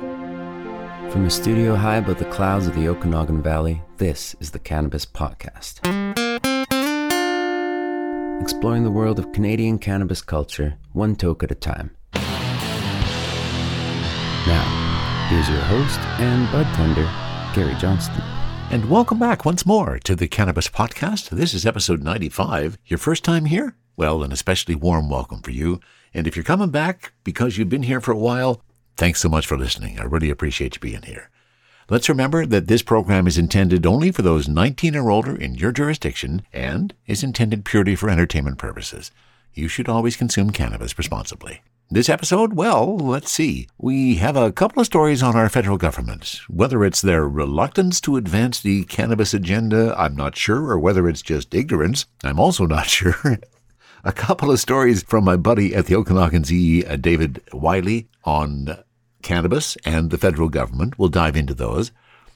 From a studio high above the clouds of the Okanagan Valley, this is the Cannabis Podcast. Exploring the world of Canadian cannabis culture, one toke at a time. Now, here's your host and bud tender, Gary Johnston. And welcome back once more to the Cannabis Podcast. This is episode 95. Your first time here? Well, an especially warm welcome for you. And if you're coming back because you've been here for a while, thanks so much for listening. I really appreciate you being here. Let's remember that this program is intended only for those 19 or older in your jurisdiction and is intended purely for entertainment purposes. You should always consume cannabis responsibly. This episode, well, let's see. We have a couple of stories on our federal government. Whether it's their reluctance to advance the cannabis agenda, I'm not sure, or whether it's just ignorance, I'm also not sure. a couple of stories from my buddy at the Okanagan Z, uh, David Wylie, on cannabis and the federal government. We'll dive into those.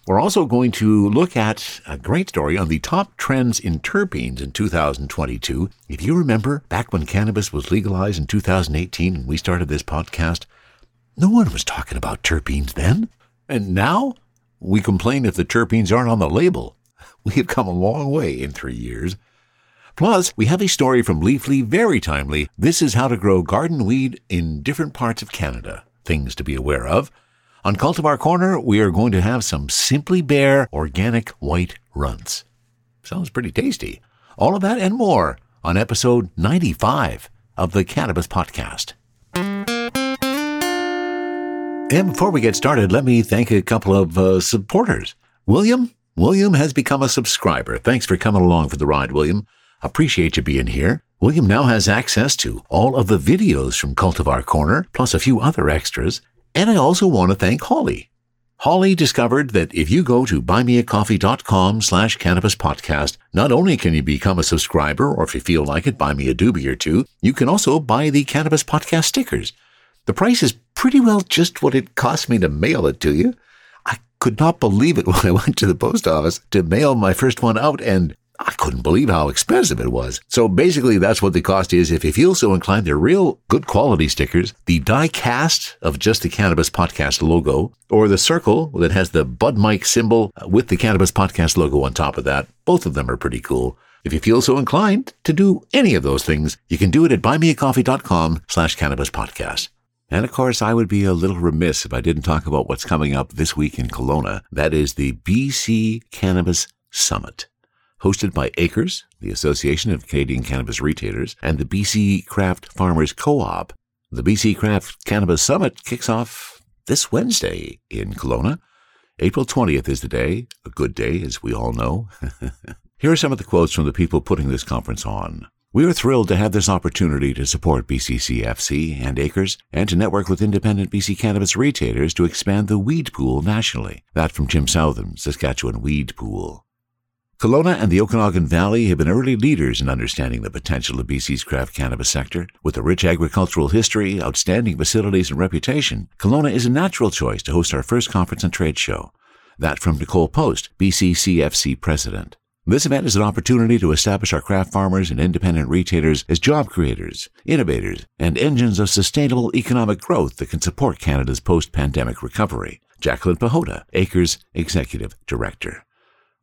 We're also going to look at a great story on the top trends in terpenes in 2022. If you remember, back when cannabis was legalized in 2018 and we started this podcast, no one was talking about terpenes then. And now we complain if the terpenes aren't on the label. We have come a long way in three years. Plus, we have a story from Leafly, very timely. This is how to grow garden weed in different parts of Canada. Things to be aware of. On Cultivar Corner, we are going to have some Simply Bare organic white runts. Sounds pretty tasty. All of that and more on episode 95 of the Cannabis Podcast. And before we get started, let me thank a couple of uh, supporters. William, William has become a subscriber. Thanks for coming along for the ride, William. Appreciate you being here. William now has access to all of the videos from Cultivar Corner, plus a few other extras. And I also want to thank Holly. Holly discovered that if you go to buymeacoffee.com slash cannabis podcast, not only can you become a subscriber, or if you feel like it, buy me a doobie or two, you can also buy the cannabis podcast stickers. The price is pretty well just what it cost me to mail it to you. I could not believe it when I went to the post office to mail my first one out and I couldn't believe how expensive it was. So basically, that's what the cost is. If you feel so inclined, they're real good quality stickers. The die cast of just the Cannabis Podcast logo, or the circle that has the Bud Mike symbol with the Cannabis Podcast logo on top of that. Both of them are pretty cool. If you feel so inclined to do any of those things, you can do it at buymeacoffee.com slash cannabis podcast. And of course, I would be a little remiss if I didn't talk about what's coming up this week in Kelowna. That is the BC Cannabis Summit. Hosted by ACCRES, the Association of Canadian Cannabis Retailers, and the BC Craft Farmers Co-op. The BC Craft Cannabis Summit kicks off this Wednesday in Kelowna. April 20th is the day, a good day, as we all know. Here are some of the quotes from the people putting this conference on. We are thrilled to have this opportunity to support BCCFC and ACCRES and to network with independent BC cannabis retailers to expand the weed pool nationally. That from Jim Southam, Saskatchewan Weed Pool. Kelowna and the Okanagan Valley have been early leaders in understanding the potential of BC's craft cannabis sector. With a rich agricultural history, outstanding facilities, and reputation, Kelowna is a natural choice to host our first conference and trade show. That from Nicole Post, BCCFC President. This event is an opportunity to establish our craft farmers and independent retailers as job creators, innovators, and engines of sustainable economic growth that can support Canada's post-pandemic recovery. Jacqueline Pehota, ACCRES Executive Director.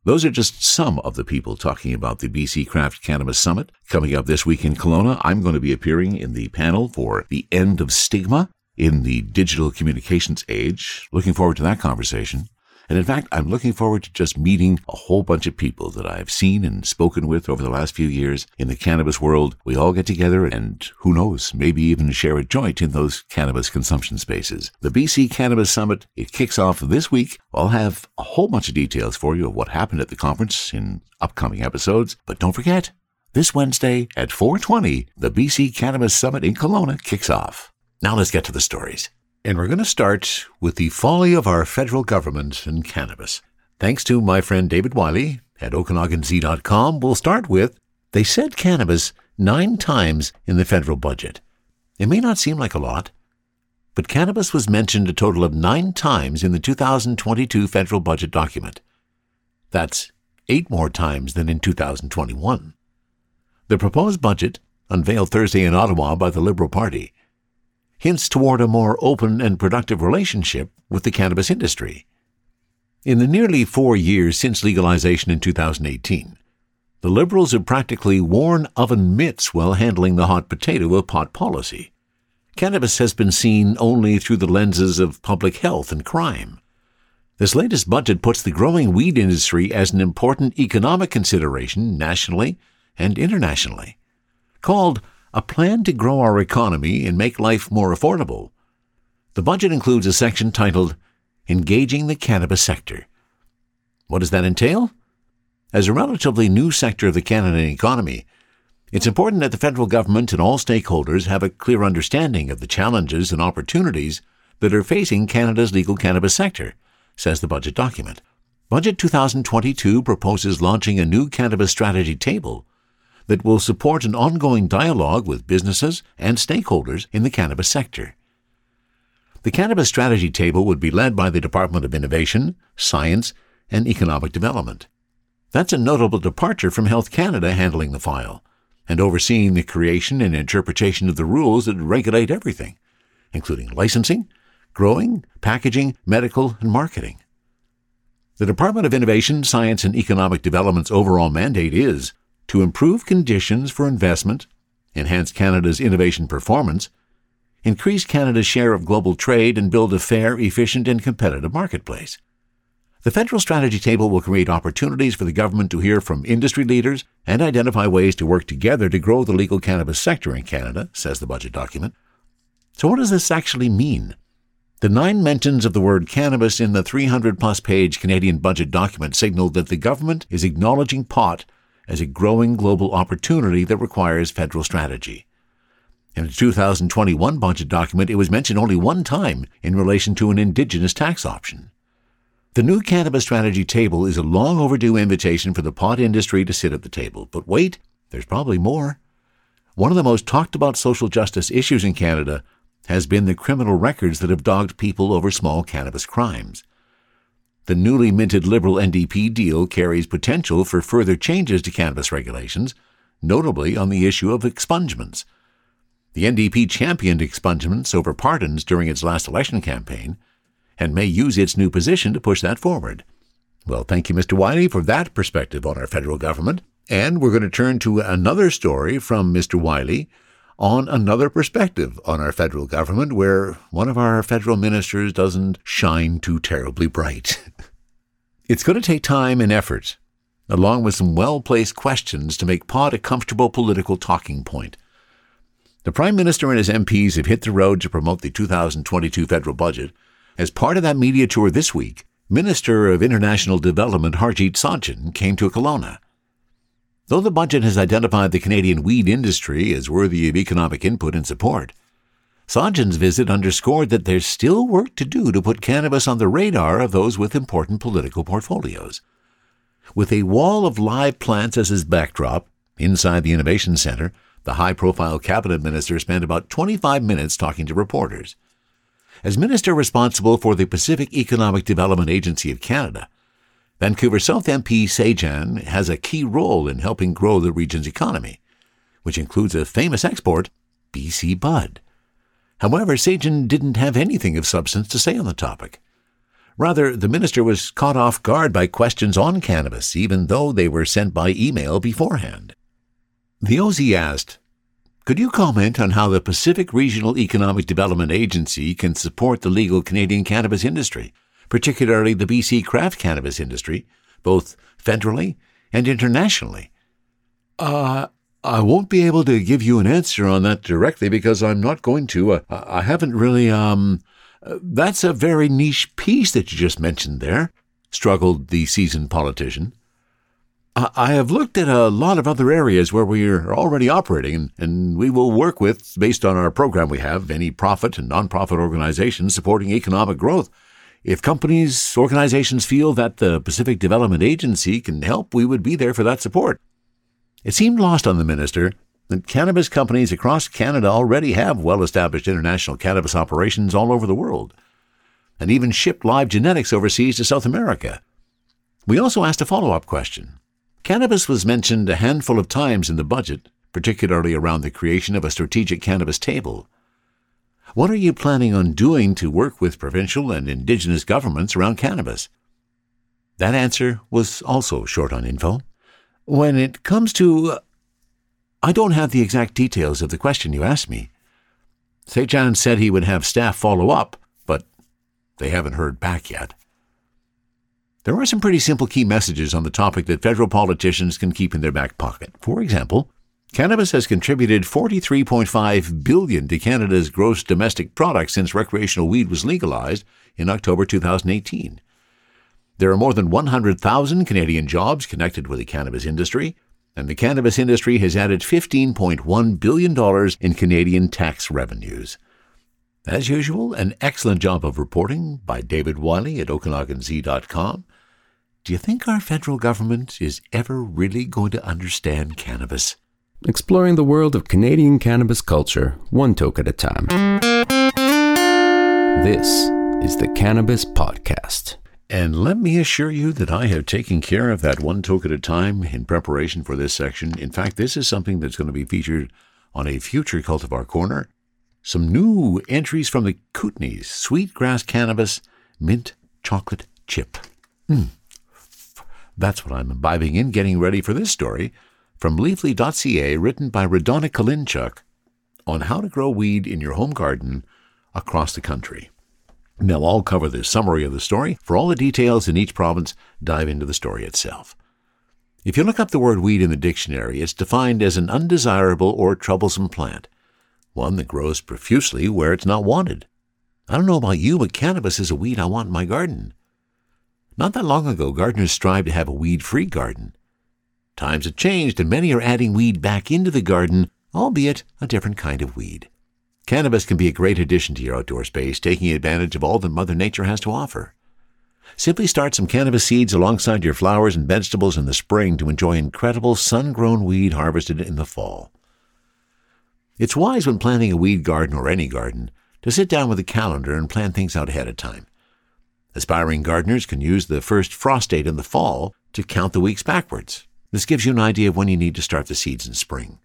Those are just some of the people talking about the BC Craft Cannabis Summit. Coming up this week in Kelowna, I'm going to be appearing in the panel for The End of Stigma in the Digital Communications Age. Looking forward to that conversation. And in fact, I'm looking forward to just meeting a whole bunch of people that I've seen and spoken with over the last few years in the cannabis world. We all get together and who knows, maybe even share a joint in those cannabis consumption spaces. The BC Cannabis Summit, it kicks off this week. I'll have a whole bunch of details for you of what happened at the conference in upcoming episodes. But don't forget, this Wednesday at 420, the BC Cannabis Summit in Kelowna kicks off. Now let's get to the stories. And we're going to start with the folly of our federal government and cannabis. Thanks to my friend David Wylie at OkanaganZ.com, we'll start with they said cannabis nine times in the federal budget. It may not seem like a lot, but cannabis was mentioned a total of nine times in the 2022 federal budget document. That's eight more times than in 2021. The proposed budget, unveiled Thursday in Ottawa by the Liberal Party, hints toward a more open and productive relationship with the cannabis industry. In the nearly four years since legalization in 2018, the Liberals have practically worn oven mitts while handling the hot potato of pot policy. Cannabis has been seen only through the lenses of public health and crime. This latest budget puts the growing weed industry as an important economic consideration nationally and internationally. Called A Plan to Grow Our Economy and Make Life More Affordable, the budget includes a section titled Engaging the Cannabis Sector. What does that entail? As a relatively new sector of the Canadian economy, it's important that the federal government and all stakeholders have a clear understanding of the challenges and opportunities that are facing Canada's legal cannabis sector says the budget document. Budget 2022 proposes launching a new cannabis strategy table that will support an ongoing dialogue with businesses and stakeholders in the cannabis sector. The Cannabis Strategy Table would be led by the Department of Innovation, Science, and Economic Development. That's a notable departure from Health Canada handling the file and overseeing the creation and interpretation of the rules that regulate everything, including licensing, growing, packaging, medical, and marketing. The Department of Innovation, Science, and Economic Development's overall mandate is to improve conditions for investment, enhance Canada's innovation performance, increase Canada's share of global trade, and build a fair, efficient, and competitive marketplace. The Federal Strategy Table will create opportunities for the government to hear from industry leaders and identify ways to work together to grow the legal cannabis sector in Canada, says the budget document. So, what does this actually mean? The nine mentions of the word cannabis in the 300 plus page Canadian budget document signal that the government is acknowledging pot as a growing global opportunity that requires federal strategy. In the 2021 budget document, it was mentioned only one time in relation to an indigenous tax option. The new cannabis strategy table is a long overdue invitation for the pot industry to sit at the table. But wait, there's probably more. One of the most talked about social justice issues in Canada has been the criminal records that have dogged people over small cannabis crimes. The newly minted Liberal NDP deal carries potential for further changes to cannabis regulations, notably on the issue of expungements. The NDP championed expungements over pardons during its last election campaign and may use its new position to push that forward. Well, thank you, Mr. Wylie, for that perspective on our federal government. And we're going to turn to another story from Mr. Wylie on another perspective on our federal government where one of our federal ministers doesn't shine too terribly bright. it's going to take time and effort, along with some well placed questions, to make pot a comfortable political talking point. The Prime Minister and his MPs have hit the road to promote the 2022 federal budget. As part of that media tour this week, Minister of International Development Harjit Sajjan came to Kelowna. Though the budget has identified the Canadian weed industry as worthy of economic input and support, Sajjan's visit underscored that there's still work to do to put cannabis on the radar of those with important political portfolios. With a wall of live plants as his backdrop, inside the Innovation Centre, the high profile cabinet minister spent about 25 minutes talking to reporters. As minister responsible for the Pacific Economic Development Agency of Canada, Vancouver South MP Sajjan has a key role in helping grow the region's economy, which includes a famous export, BC Bud. However, Sajjan didn't have anything of substance to say on the topic. Rather, the minister was caught off guard by questions on cannabis, even though they were sent by email beforehand. The OZ asked, Could you comment on how the Pacific Regional Economic Development Agency can support the legal Canadian cannabis industry? Particularly the BC craft cannabis industry, both federally and internationally? Uh, I won't be able to give you an answer on that directly because I'm not going to. Uh, I haven't really, um, uh, that's a very niche piece that you just mentioned there, struggled the seasoned politician. I have looked at a lot of other areas where we are already operating, and, and, we will work with, based on our program we have, any profit and nonprofit organizations supporting economic growth. If companies, organizations feel that the Pacific Development Agency can help, we would be there for that support. It seemed lost on the minister that cannabis companies across Canada already have well established international cannabis operations all over the world, and even ship live genetics overseas to South America. We also asked a follow up question. Cannabis was mentioned a handful of times in the budget, particularly around the creation of a strategic cannabis table. What are you planning on doing to work with provincial and indigenous governments around cannabis? That answer was also short on info. When it comes to. Uh, I don't have the exact details of the question you asked me. Sajjan said he would have staff follow up, but they haven't heard back yet. There are some pretty simple key messages on the topic that federal politicians can keep in their back pocket. For example, cannabis has contributed 43.5 billion to Canada's gross domestic product since recreational weed was legalized in October 2018. There are more than 100,000 Canadian jobs connected with the cannabis industry, and the cannabis industry has added $15.1 billion in Canadian tax revenues. As usual, an excellent job of reporting by David Wylie at OkanaganZ.com. Do you think our federal government is ever really going to understand cannabis? Exploring the world of Canadian cannabis culture, one toke at a time. This is the Cannabis Podcast. And let me assure you that I have taken care of that one toke at a time in preparation for this section. In fact, this is something that's going to be featured on a future Cultivar Corner. Some new entries from the Kootenays Sweetgrass Cannabis Mint Chocolate Chip. Mm. That's what I'm imbibing in, getting ready for this story from leafly.ca, written by Radonna Kalinchuk on how to grow weed in your home garden across the country. Now, I'll cover the summary of the story. For all the details in each province, dive into the story itself. If you look up the word weed in the dictionary, it's defined as an undesirable or troublesome plant, one that grows profusely where it's not wanted. I don't know about you, but cannabis is a weed I want in my garden. Not that long ago, gardeners strived to have a weed free garden. Times have changed, and many are adding weed back into the garden, albeit a different kind of weed. Cannabis can be a great addition to your outdoor space, taking advantage of all that Mother Nature has to offer. Simply start some cannabis seeds alongside your flowers and vegetables in the spring to enjoy incredible sun grown weed harvested in the fall. It's wise when planting a weed garden or any garden to sit down with a calendar and plan things out ahead of time. Aspiring gardeners can use the first frost date in the fall to count the weeks backwards. This gives you an idea of when you need to start the seeds in spring.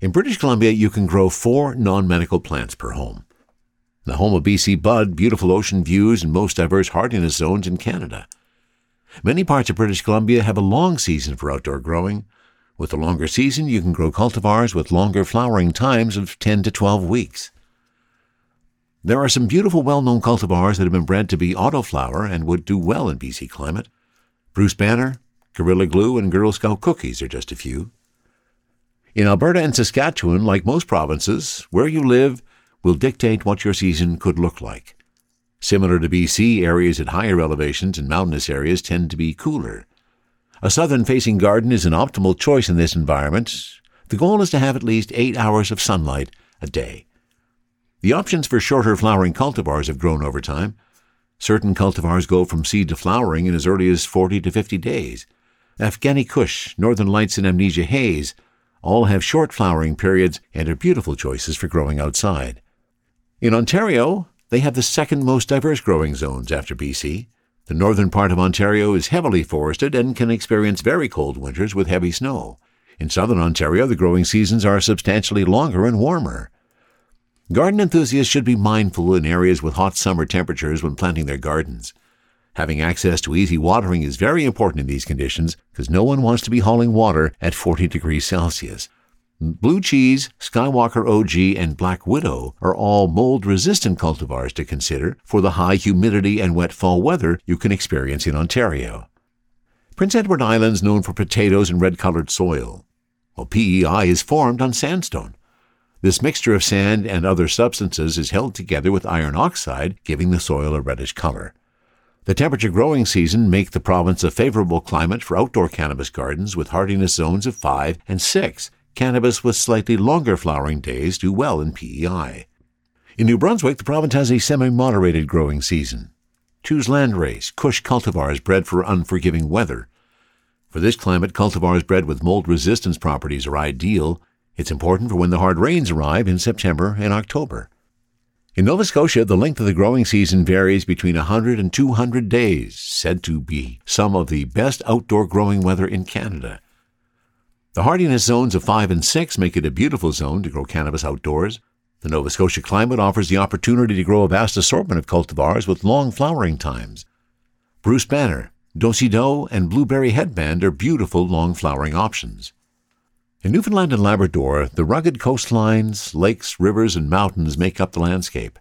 In British Columbia, you can grow four non medical plants per home. The home of BC Bud, beautiful ocean views, and most diverse hardiness zones in Canada. Many parts of British Columbia have a long season for outdoor growing. With a longer season, you can grow cultivars with longer flowering times of 10 to 12 weeks. There are some beautiful well known cultivars that have been bred to be autoflower and would do well in BC climate. Bruce Banner, Gorilla Glue, and Girl Scout cookies are just a few. In Alberta and Saskatchewan, like most provinces, where you live will dictate what your season could look like. Similar to BC, areas at higher elevations and mountainous areas tend to be cooler. A southern facing garden is an optimal choice in this environment. The goal is to have at least eight hours of sunlight a day. The options for shorter flowering cultivars have grown over time. Certain cultivars go from seed to flowering in as early as 40 to 50 days. Afghani Kush, Northern Lights, and Amnesia Haze all have short flowering periods and are beautiful choices for growing outside. In Ontario, they have the second most diverse growing zones after BC. The northern part of Ontario is heavily forested and can experience very cold winters with heavy snow. In southern Ontario, the growing seasons are substantially longer and warmer. Garden enthusiasts should be mindful in areas with hot summer temperatures when planting their gardens. Having access to easy watering is very important in these conditions because no one wants to be hauling water at 40 degrees Celsius. Blue Cheese, Skywalker OG, and Black Widow are all mold resistant cultivars to consider for the high humidity and wet fall weather you can experience in Ontario. Prince Edward Island is known for potatoes and red colored soil. Well, PEI is formed on sandstone. This mixture of sand and other substances is held together with iron oxide, giving the soil a reddish color. The temperature growing season make the province a favorable climate for outdoor cannabis gardens with hardiness zones of 5 and 6. Cannabis with slightly longer flowering days do well in PEI. In New Brunswick, the province has a semi-moderated growing season. Choose landrace, Kush cultivars bred for unforgiving weather. For this climate, cultivars bred with mold resistance properties are ideal, it's important for when the hard rains arrive in September and October. In Nova Scotia, the length of the growing season varies between 100 and 200 days, said to be some of the best outdoor growing weather in Canada. The hardiness zones of 5 and 6 make it a beautiful zone to grow cannabis outdoors. The Nova Scotia climate offers the opportunity to grow a vast assortment of cultivars with long flowering times. Bruce Banner, Dosido, and Blueberry Headband are beautiful long flowering options. In Newfoundland and Labrador, the rugged coastlines, lakes, rivers, and mountains make up the landscape.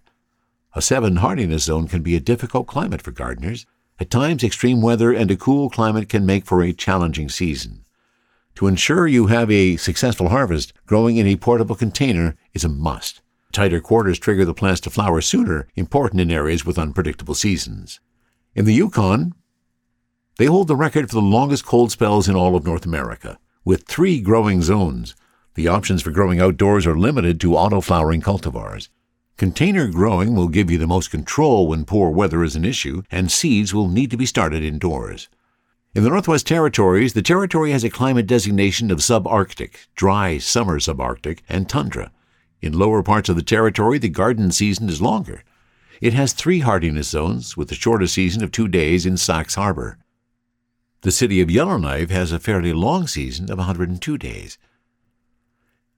A seven hardiness zone can be a difficult climate for gardeners. At times, extreme weather and a cool climate can make for a challenging season. To ensure you have a successful harvest, growing in a portable container is a must. Tighter quarters trigger the plants to flower sooner, important in areas with unpredictable seasons. In the Yukon, they hold the record for the longest cold spells in all of North America, with three growing zones. The options for growing outdoors are limited to auto flowering cultivars. Container growing will give you the most control when poor weather is an issue, and seeds will need to be started indoors. In the Northwest Territories, the territory has a climate designation of subarctic, dry summer subarctic, and tundra. In lower parts of the territory, the garden season is longer. It has three hardiness zones, with the shortest season of two days in Sachs Harbour. The city of Yellowknife has a fairly long season of 102 days.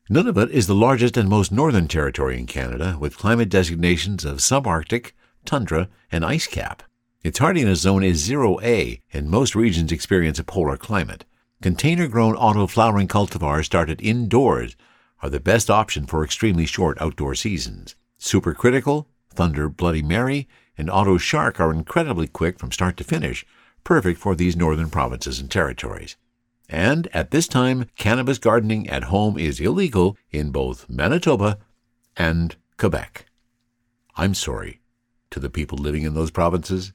Nunavut is the largest and most northern territory in Canada, with climate designations of subarctic, tundra, and ice cap. Its hardiness zone is 0A, and most regions experience a polar climate. Container grown auto flowering cultivars started indoors are the best option for extremely short outdoor seasons. Supercritical, Thunder Bloody Mary, and Auto Shark are incredibly quick from start to finish, perfect for these northern provinces and territories. And at this time, cannabis gardening at home is illegal in both Manitoba and Quebec. I'm sorry to the people living in those provinces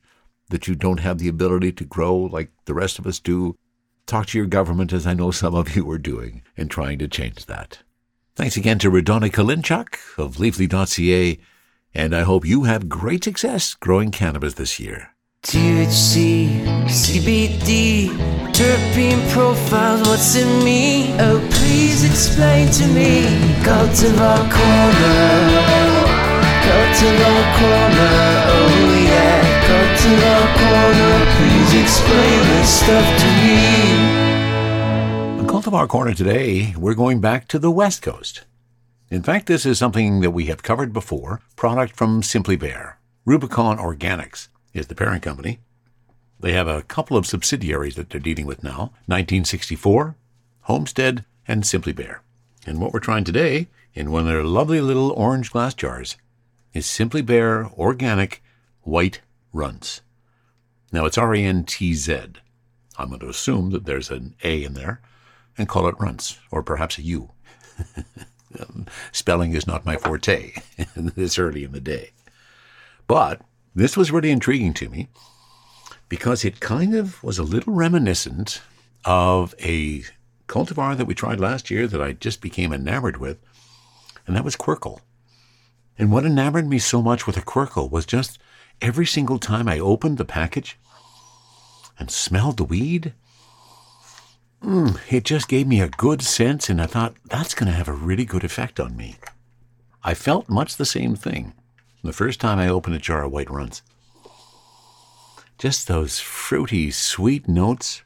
that you don't have the ability to grow like the rest of us do. Talk to your government, as I know some of you are doing, and trying to change that. Thanks again to Radona Kalinchuk of Leafly.ca, and I hope you have great success growing cannabis this year. THC, CBD, terpene profiles, what's in me? Oh, please explain to me. Cultivar Corner, Cultivar Corner, oh yeah. Cultivar Corner, please explain this stuff to me. On Cultivar Corner today, we're going back to the West Coast. In fact, this is something that we have covered before. Product from Simply Bare. Rubicon Organics is the parent company. They have a couple of subsidiaries that they're dealing with now 1964, Homestead, and Simply Bare. And what we're trying today, in one of their lovely little orange glass jars, is Simply Bare Organic White Runts. Now it's R A N T Z. I'm going to assume that there's an A in there and call it runts, or perhaps a U. Spelling is not my forte this early in the day. But this was really intriguing to me because it kind of was a little reminiscent of a cultivar that we tried last year that I just became enamored with, and that was Querkle. And what enamored me so much with a Querkle was just every single time I opened the package and smelled the weed, Mm, it just gave me a good sense, and I thought that's going to have a really good effect on me. I felt much the same thing the first time I opened a jar of white runts. Just those fruity, sweet notes.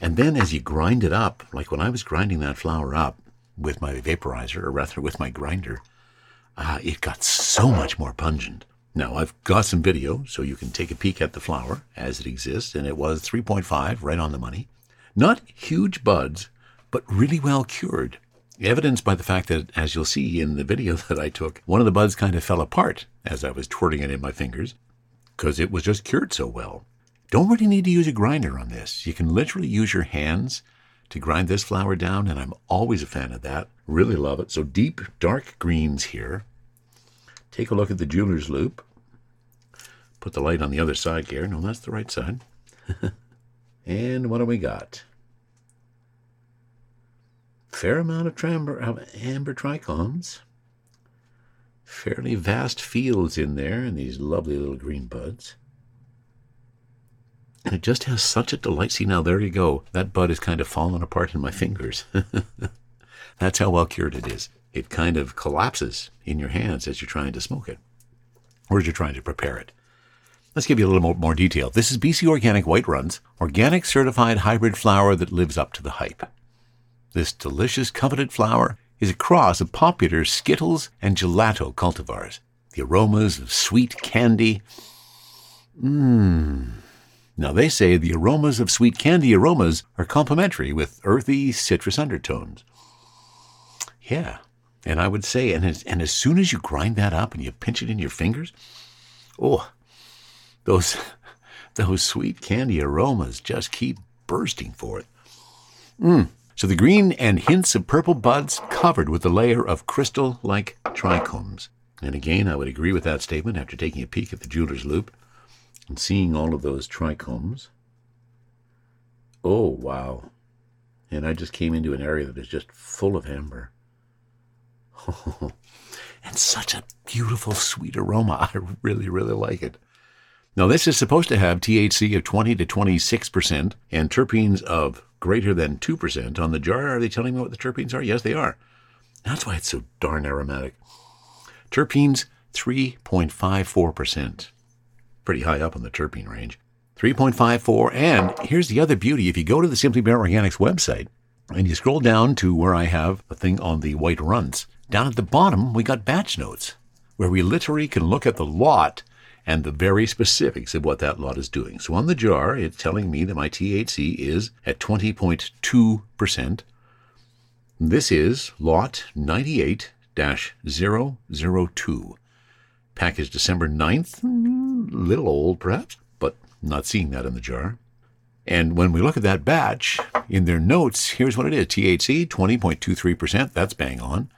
And then as you grind it up, like when I was grinding that flower up with my vaporizer, or rather with my grinder, uh, it got so much more pungent. Now, I've got some video so you can take a peek at the flower as it exists, and it was 3.5, right on the money. Not huge buds, but really well cured. Evidenced by the fact that, as you'll see in the video that I took, one of the buds kind of fell apart as I was twirling it in my fingers because it was just cured so well. Don't really need to use a grinder on this. You can literally use your hands to grind this flower down, and I'm always a fan of that. Really love it. So deep, dark greens here. Take a look at the jeweler's loupe. Put the light on the other side here. No, that's the right side. and what do we got? Fair amount of tramber, amber trichomes, fairly vast fields in there, and these lovely little green buds. And it just has such a delight. See, now there you go. That bud is kind of falling apart in my fingers. That's how well cured it is. It kind of collapses in your hands as you're trying to smoke it, or as you're trying to prepare it. Let's give you a little more, more detail. This is BC Organic White Runts, organic certified hybrid flower that lives up to the hype. This delicious coveted flower is a cross of popular Skittles and gelato cultivars. The aromas of sweet candy. Mmm. Now, they say the aromas of sweet candy aromas are complementary with earthy citrus undertones. Yeah, and I would say, and as, and as soon as you grind that up and you pinch it in your fingers, oh, those those sweet candy aromas just keep bursting forth. Mm. So the green and hints of purple buds covered with a layer of crystal-like trichomes. And again, I would agree with that statement after taking a peek at the jeweler's loupe and seeing all of those trichomes. Oh, wow. And I just came into an area that is just full of amber. Oh, and such a beautiful, sweet aroma. I really, really like it. Now, this is supposed to have THC of 20 to 26% and terpenes of greater than 2% on the jar. Are they telling me what the terpenes are? Yes, they are. That's why it's so darn aromatic. Terpenes, 3.54%. Pretty high up on the terpene range. 3.54. And here's the other beauty. If you go to the Simply Bare Organics website and you scroll down to where I have a thing on the white runs, down at the bottom, we got batch notes where we literally can look at the lot and the very specifics of what that lot is doing. So on the jar, it's telling me that my THC is at 20.2%. This is lot 98 002. Packaged December 9th, little old perhaps, but not seeing that in the jar. And when we look at that batch, in their notes, here's what it is THC 20.23%, that's bang on.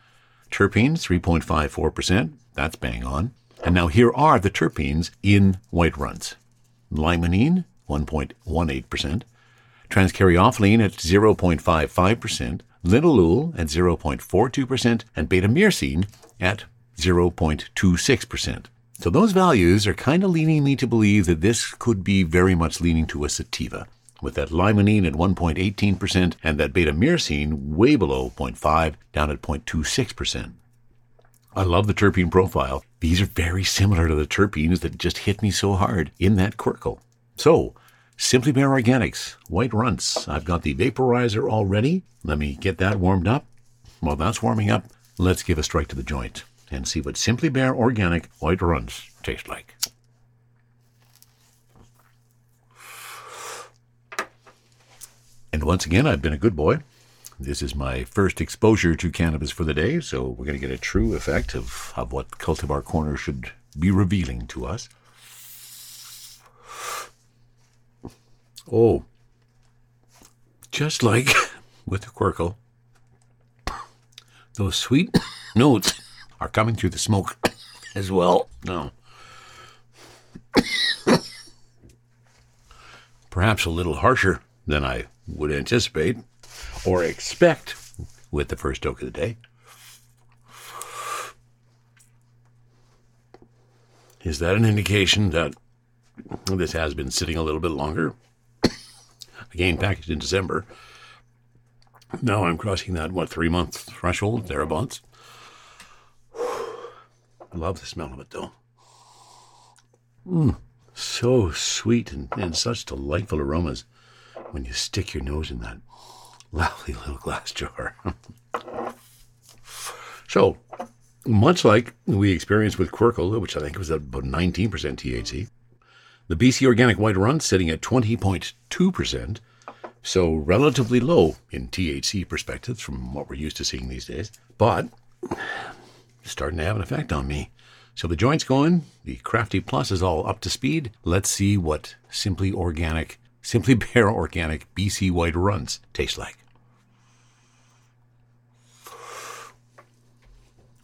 Terpenes 3.54%, that's bang on. And now here are the terpenes in white runs. limonene 1.18%, transcaryophyllene at 0.55%, linalool at 0.42%, and beta myrcene at 0.26%. So those values are kind of leading me to believe that this could be very much leaning to a sativa, with that limonene at 1.18% and that beta myrcene way below 0.5 down at 0.26%. I love the terpene profile. These are very similar to the terpenes that just hit me so hard in that querkle. So, Simply Bare Organics, White Runts. I've got the vaporizer all ready. Let me get that warmed up. While that's warming up, let's give a strike to the joint and see what Simply Bare Organic White Runts taste like. And once again, I've been a good boy. This is my first exposure to cannabis for the day, so we're going to get a true effect of, of what Cultivar Corner should be revealing to us. Oh, just like with the Querkle, those sweet notes are coming through the smoke as well. No. Perhaps a little harsher than I would anticipate or expect with the first toke of the day. Is that an indication that this has been sitting a little bit longer? Again, packaged in December. Now I'm crossing that, what, three month threshold, thereabouts. I love the smell of it, though. Mmm, so sweet and, and such delightful aromas when you stick your nose in that lovely little glass jar. so, much like we experienced with Querkle, which I think was about 19% THC, the BC Organic White Run sitting at 20.2%, so relatively low in THC perspectives from what we're used to seeing these days, but starting to have an effect on me. So the joint's going, the Crafty Plus is all up to speed. Let's see what Simply Organic, Simply Bare Organic BC White Runs taste like.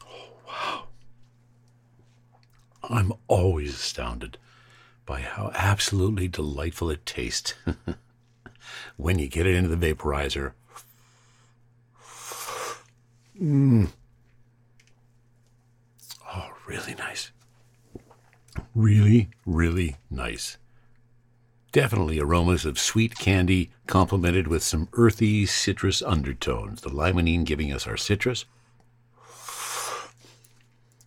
Oh, wow. I'm always astounded by how absolutely delightful it tastes when you get it into the vaporizer. Mmm. Oh, really nice. Really, really nice. Definitely aromas of sweet candy complemented with some earthy citrus undertones. The limonene giving us our citrus.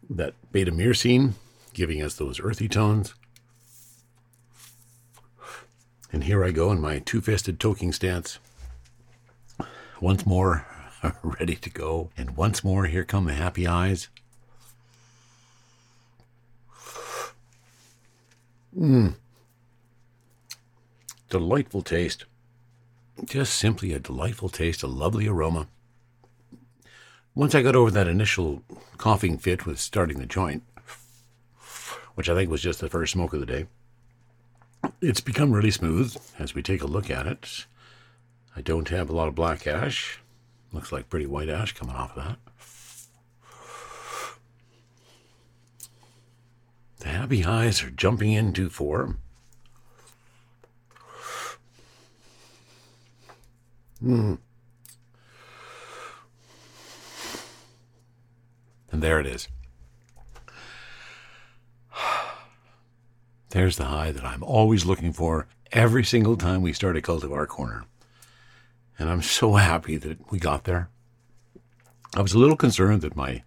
That beta myrcene giving us those earthy tones. And here I go in my two fisted toking stance. Once more, ready to go. And once more, here come the happy eyes. Mmm. Delightful taste. Just simply a delightful taste, a lovely aroma. Once I got over that initial coughing fit with starting the joint, which I think was just the first smoke of the day, it's become really smooth as we take a look at it. I don't have a lot of black ash. Looks like pretty white ash coming off of that. The happy eyes are jumping into form. Mm. And there it is. There's the high that I'm always looking for every single time we start a cultivar corner. And I'm so happy that we got there. I was a little concerned that my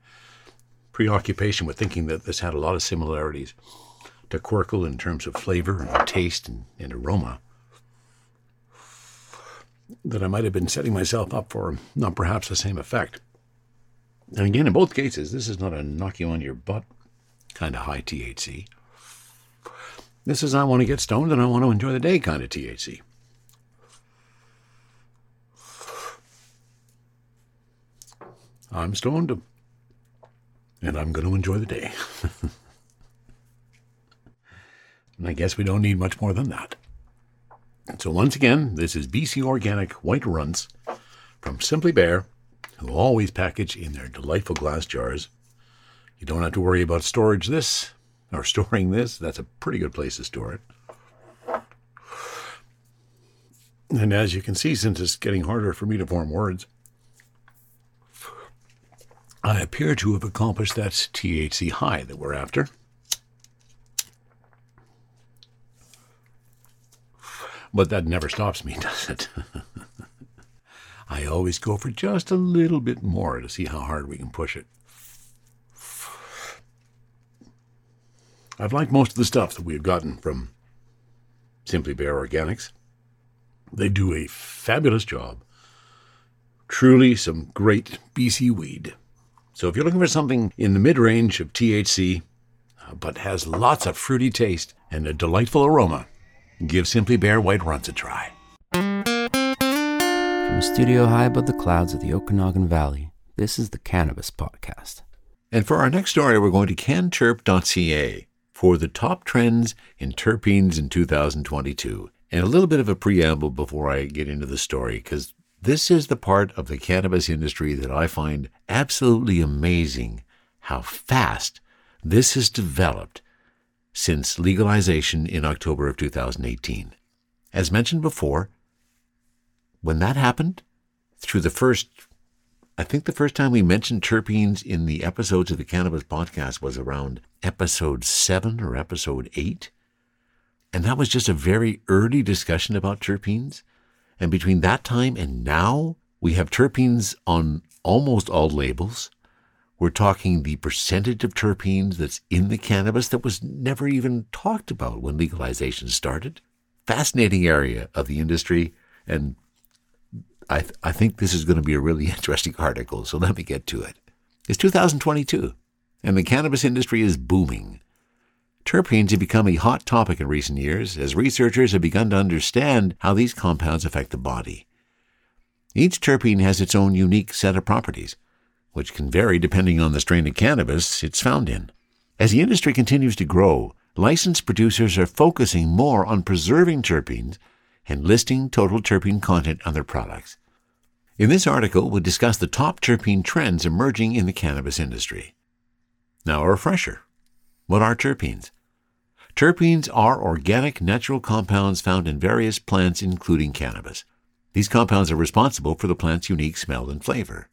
preoccupation with thinking that this had a lot of similarities to Querkle in terms of flavor and taste and, and aroma, that I might have been setting myself up for not perhaps the same effect. And again, in both cases, this is not a knock you on your butt kind of high THC. This is I want to get stoned and I want to enjoy the day kind of THC. I'm stoned and I'm going to enjoy the day. and I guess we don't need much more than that. So, once again, this is BC Organic White Runts from Simply Bare, who always package in their delightful glass jars. You don't have to worry about storage this or storing this. That's a pretty good place to store it. And as you can see, since it's getting harder for me to form words, I appear to have accomplished that THC high that we're after. But that never stops me, does it? I always go for just a little bit more to see how hard we can push it. I've liked most of the stuff that we've gotten from Simply Bare Organics. They do a fabulous job. Truly some great BC weed. So if you're looking for something in the mid range of THC, uh, but has lots of fruity taste and a delightful aroma, give Simply Bare White Runs a try. From a studio high above the clouds of the Okanagan Valley, this is the Cannabis Podcast. And for our next story, we're going to canterp.ca for the top trends in terpenes in 2022. And a little bit of a preamble before I get into the story, because this is the part of the cannabis industry that I find absolutely amazing how fast this has developed since legalization in October of 2018. As mentioned before, when that happened, through the first, I think the first time we mentioned terpenes in the episodes of the Cannabis Podcast was around episode seven or episode eight. And that was just a very early discussion about terpenes. And between that time and now, we have terpenes on almost all labels. We're talking the percentage of terpenes that's in the cannabis that was never even talked about when legalization started. Fascinating area of the industry. And I, th- I think this is going to be a really interesting article. So let me get to it. It's 2022, and the cannabis industry is booming. Terpenes have become a hot topic in recent years as researchers have begun to understand how these compounds affect the body. Each terpene has its own unique set of properties, which can vary depending on the strain of cannabis it's found in. As the industry continues to grow, licensed producers are focusing more on preserving terpenes and listing total terpene content on their products. In this article, we'll discuss the top terpene trends emerging in the cannabis industry. Now, a refresher. What are terpenes? Terpenes are organic natural compounds found in various plants, including cannabis. These compounds are responsible for the plant's unique smell and flavor.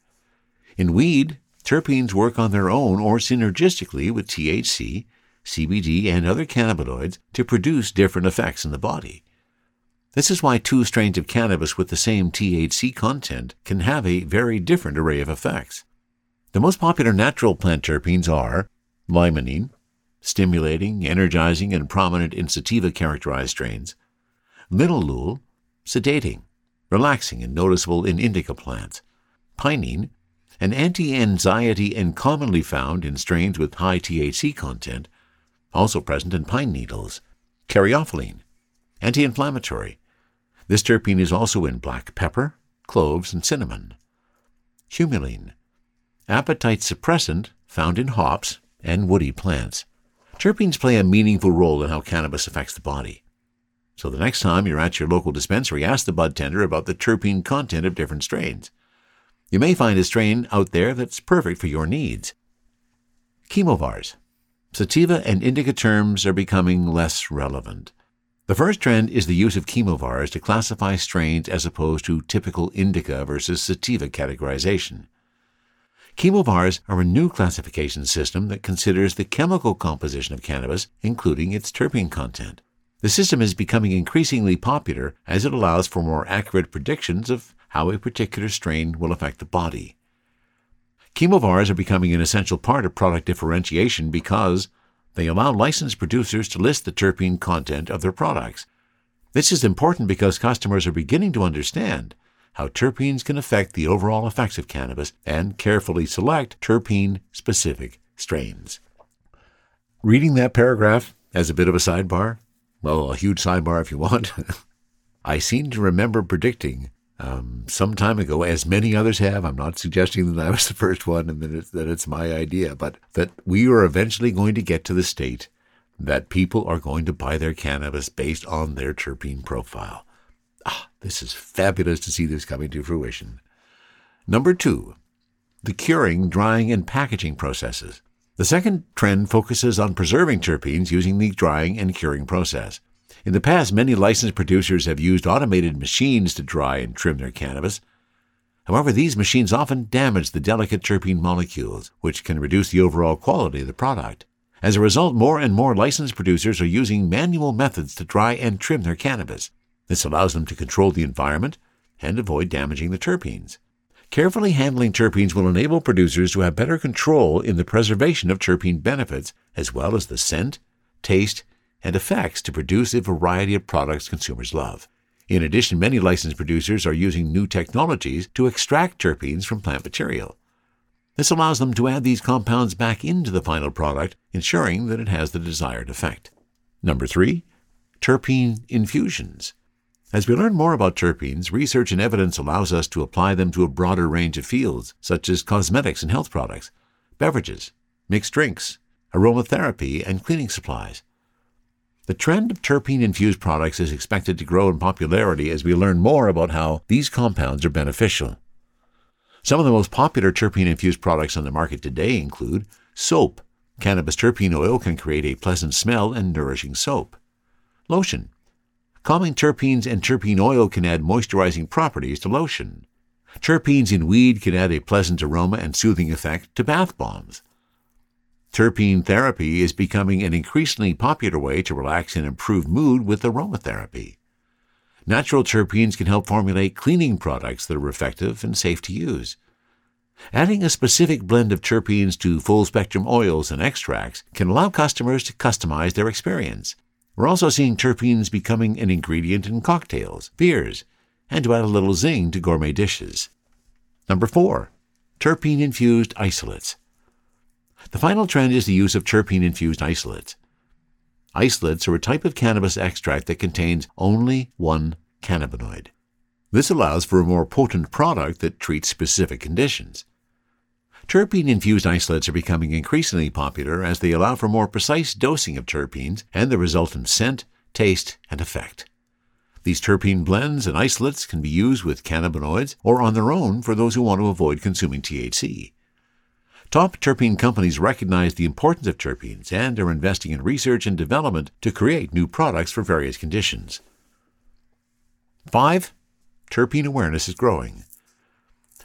In weed, terpenes work on their own or synergistically with THC, CBD, and other cannabinoids to produce different effects in the body. This is why two strains of cannabis with the same THC content can have a very different array of effects. The most popular natural plant terpenes are limonene, stimulating, energizing, and prominent in sativa characterized strains. Linalool, sedating, relaxing, and noticeable in indica plants. pinene, an anti anxiety and commonly found in strains with high THC content, also present in pine needles, caryophyllene, anti inflammatory. This terpene is also in black pepper, cloves, and cinnamon. Humulene, appetite suppressant found in hops and woody plants. Terpenes play a meaningful role in how cannabis affects the body. So the next time you're at your local dispensary, ask the bud tender about the terpene content of different strains. You may find a strain out there that's perfect for your needs. Chemovars. Sativa and indica terms are becoming less relevant. The first trend is the use of chemovars to classify strains as opposed to typical indica versus sativa categorization. Chemovars are a new classification system that considers the chemical composition of cannabis, including its terpene content. The system is becoming increasingly popular as it allows for more accurate predictions of how a particular strain will affect the body. Chemovars are becoming an essential part of product differentiation because they allow licensed producers to list the terpene content of their products. This is important because customers are beginning to understand how terpenes can affect the overall effects of cannabis and carefully select terpene specific strains. Reading that paragraph as a bit of a sidebar, well, a huge sidebar if you want, I seem to remember predicting um, some time ago, as many others have. I'm not suggesting that I was the first one and that it's, that it's my idea, but that we are eventually going to get to the state that people are going to buy their cannabis based on their terpene profile. Ah, this is fabulous to see this coming to fruition. Number two, the curing, drying, and packaging processes. The second trend focuses on preserving terpenes using the drying and curing process. In the past, many licensed producers have used automated machines to dry and trim their cannabis. However, these machines often damage the delicate terpene molecules, which can reduce the overall quality of the product. As a result, more and more licensed producers are using manual methods to dry and trim their cannabis. This allows them to control the environment and avoid damaging the terpenes. Carefully handling terpenes will enable producers to have better control in the preservation of terpene benefits, as well as the scent, taste, and effects to produce a variety of products consumers love. In addition, many licensed producers are using new technologies to extract terpenes from plant material. This allows them to add these compounds back into the final product, ensuring that it has the desired effect. Number three, terpene infusions. As we learn more about terpenes, research and evidence allows us to apply them to a broader range of fields, such as cosmetics and health products, beverages, mixed drinks, aromatherapy, and cleaning supplies. The trend of terpene infused products is expected to grow in popularity as we learn more about how these compounds are beneficial. Some of the most popular terpene infused products on the market today include soap. Cannabis terpene oil can create a pleasant smell and nourishing soap. Lotion. Calming terpenes and terpene oil can add moisturizing properties to lotion. Terpenes in weed can add a pleasant aroma and soothing effect to bath bombs. Terpene therapy is becoming an increasingly popular way to relax and improve mood with aromatherapy. Natural terpenes can help formulate cleaning products that are effective and safe to use. Adding a specific blend of terpenes to full spectrum oils and extracts can allow customers to customize their experience. We're also seeing terpenes becoming an ingredient in cocktails, beers, and to add a little zing to gourmet dishes. Number four, terpene infused isolates. The final trend is the use of terpene infused isolates. Isolates are a type of cannabis extract that contains only one cannabinoid. This allows for a more potent product that treats specific conditions. Terpene infused isolates are becoming increasingly popular as they allow for more precise dosing of terpenes and the resultant scent, taste, and effect. These terpene blends and isolates can be used with cannabinoids or on their own for those who want to avoid consuming THC. Top terpene companies recognize the importance of terpenes and are investing in research and development to create new products for various conditions. 5. Terpene awareness is growing.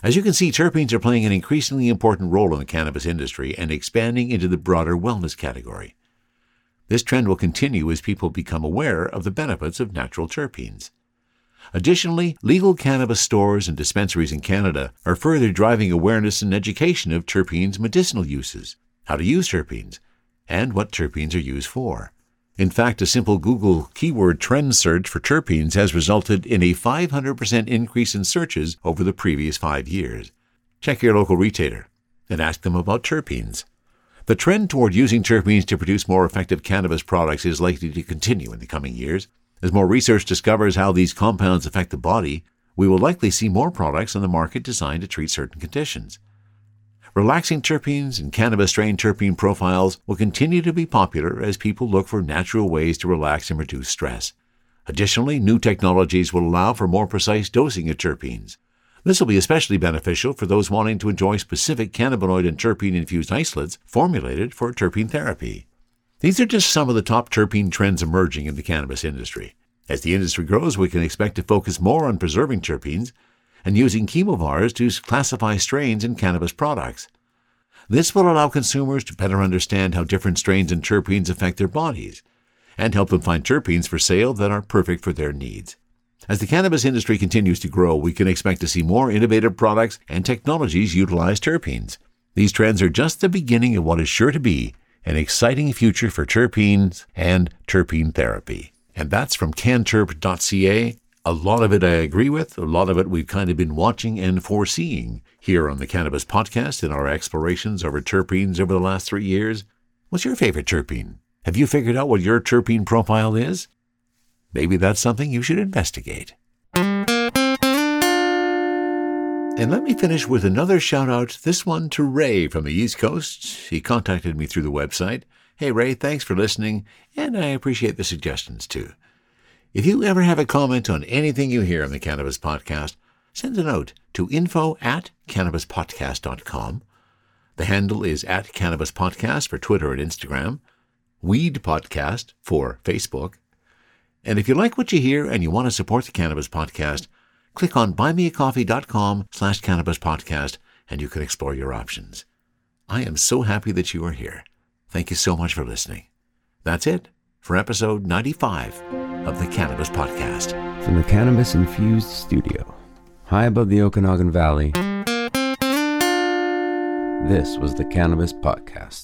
As you can see, terpenes are playing an increasingly important role in the cannabis industry and expanding into the broader wellness category. This trend will continue as people become aware of the benefits of natural terpenes. Additionally, legal cannabis stores and dispensaries in Canada are further driving awareness and education of terpenes' medicinal uses, how to use terpenes, and what terpenes are used for. In fact, a simple Google keyword trend search for terpenes has resulted in a 500% increase in searches over the previous five years. Check your local retailer and ask them about terpenes. The trend toward using terpenes to produce more effective cannabis products is likely to continue in the coming years. As more research discovers how these compounds affect the body, we will likely see more products on the market designed to treat certain conditions. Relaxing terpenes and cannabis strain terpene profiles will continue to be popular as people look for natural ways to relax and reduce stress. Additionally, new technologies will allow for more precise dosing of terpenes. This will be especially beneficial for those wanting to enjoy specific cannabinoid and terpene infused isolates formulated for terpene therapy. These are just some of the top terpene trends emerging in the cannabis industry. As the industry grows, we can expect to focus more on preserving terpenes and using chemovars to classify strains in cannabis products. This will allow consumers to better understand how different strains and terpenes affect their bodies and help them find terpenes for sale that are perfect for their needs. As the cannabis industry continues to grow, we can expect to see more innovative products and technologies utilize terpenes. These trends are just the beginning of what is sure to be an exciting future for terpenes and terpene therapy. And that's from canterp.ca. A lot of it I agree with. A lot of it we've kind of been watching and foreseeing here on the Cannabis Podcast in our explorations over terpenes over the last three years. What's your favorite terpene? Have you figured out what your terpene profile is? Maybe that's something you should investigate. And let me finish with another shout out, this one to Ray from the East Coast. He contacted me through the website. Hey Ray, thanks for listening, and I appreciate the suggestions too. If you ever have a comment on anything you hear on the Cannabis Podcast, send a note to info at cannabispodcast.com. The handle is at Cannabis Podcast for Twitter and Instagram, Weed Podcast for Facebook. And if you like what you hear and you want to support the Cannabis Podcast, click on buymeacoffee.com slash cannabis podcast and you can explore your options. I am so happy that you are here. Thank you so much for listening. That's it for episode 95 of the Cannabis Podcast. From the Cannabis Infused Studio, high above the Okanagan Valley, this was the Cannabis Podcast.